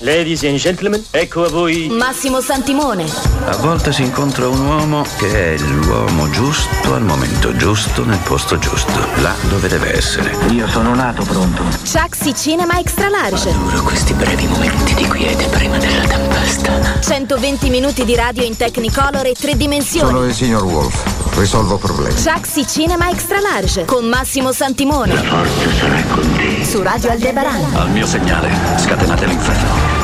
Ladies and gentlemen, ecco a voi Massimo Santimone. A volte si incontra un uomo che è l'uomo giusto al momento giusto nel posto giusto, là dove deve essere. Io sono nato pronto. Chucksy Cinema Extra Large. Adoro questi brevi momenti di quiete prima della tempesta. 120 minuti di radio in Technicolor e tre dimensioni. Sono il signor Wolf. Risolvo problemi. Chucksy Cinema Extra Large con Massimo Santimone. Forza sarà con te. Su Radio Aldebaran. Al mio segnale, scatenate l'inferno.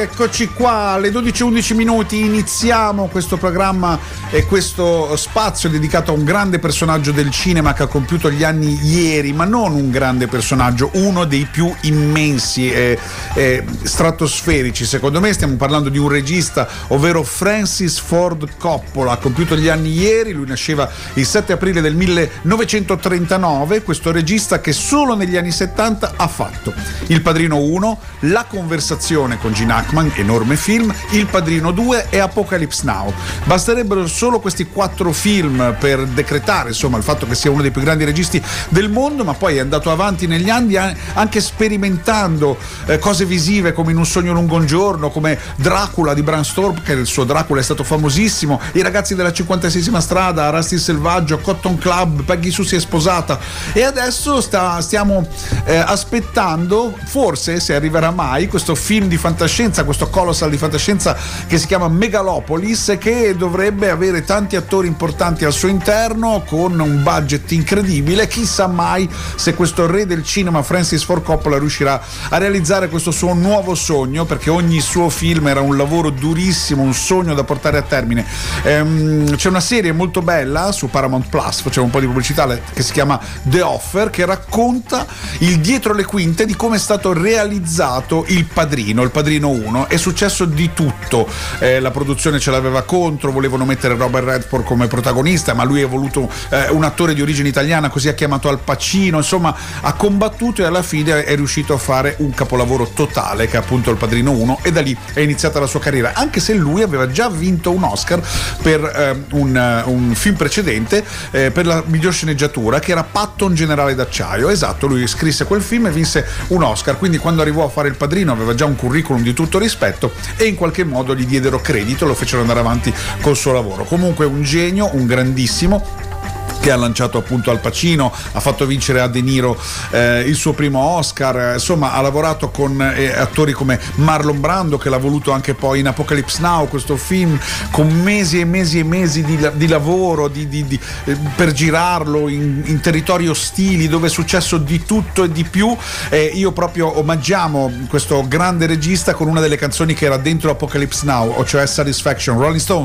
Eccoci qua, alle 12.11 minuti iniziamo questo programma e questo spazio dedicato a un grande personaggio del cinema che ha compiuto gli anni ieri, ma non un grande personaggio, uno dei più immensi e, e stratosferici. Secondo me stiamo parlando di un regista, ovvero Francis Ford Coppola, ha compiuto gli anni ieri, lui nasceva il 7 aprile del 1939, questo regista che solo negli anni 70 ha fatto. Il Padrino 1, La conversazione con Gene Hackman, enorme film, Il Padrino 2 e Apocalypse Now. Basterebbero solo questi quattro film per decretare insomma il fatto che sia uno dei più grandi registi del mondo, ma poi è andato avanti negli anni anche sperimentando eh, cose visive come In un sogno lungo un giorno, come Dracula di Bram Stoker, che il suo Dracula è stato famosissimo, I ragazzi della 56 strada, Rusty selvaggio, Cotton Club, Peggy Sue si è sposata e adesso sta, stiamo eh, aspettando, forse se arriverà mai, questo film di fantascienza, questo colossal di fantascienza che si chiama Megalopolis che dovrebbe avere tanti attori importanti al suo interno con un budget incredibile. Chissà mai se questo re del cinema Francis Ford Coppola riuscirà a realizzare questo suo nuovo sogno perché ogni suo film era un lavoro durissimo, un sogno da portare a termine. Ehm, c'è una serie molto bella su Paramount Plus, facciamo un po' di pubblicità che si chiama The Offer che racconta il dietro le quinte di come è stato realizzato Il Padrino, Il Padrino 1. È successo di tutto. Eh, la produzione ce l'aveva contro, volevano mettere Robert Redford come protagonista, ma lui ha voluto eh, un attore di origine italiana, così ha chiamato Al Pacino, insomma ha combattuto e alla fine è riuscito a fare un capolavoro totale che è appunto Il Padrino 1 e da lì è iniziata la sua carriera, anche se lui aveva già vinto un Oscar per eh, un, un, film precedente eh, per la miglior sceneggiatura che era Patton Generale d'acciaio. Esatto, lui scrisse quel film e vinse un Oscar, quindi quando arrivò a fare Il Padrino aveva già un curriculum di tutto rispetto e in qualche modo gli diedero credito, lo fecero andare avanti col suo lavoro. Comunque un genio, un grandissimo che ha lanciato appunto Al Pacino, ha fatto vincere a De Niro eh, il suo primo Oscar, insomma ha lavorato con eh, attori come Marlon Brando che l'ha voluto anche poi in Apocalypse Now, questo film con mesi e mesi e mesi di, di lavoro di, di, di, eh, per girarlo in, in, territori ostili dove è successo di tutto e di più. io proprio omaggiamo questo grande regista con una delle canzoni che era dentro Apocalypse Now, cioè Satisfaction, Rolling Stones.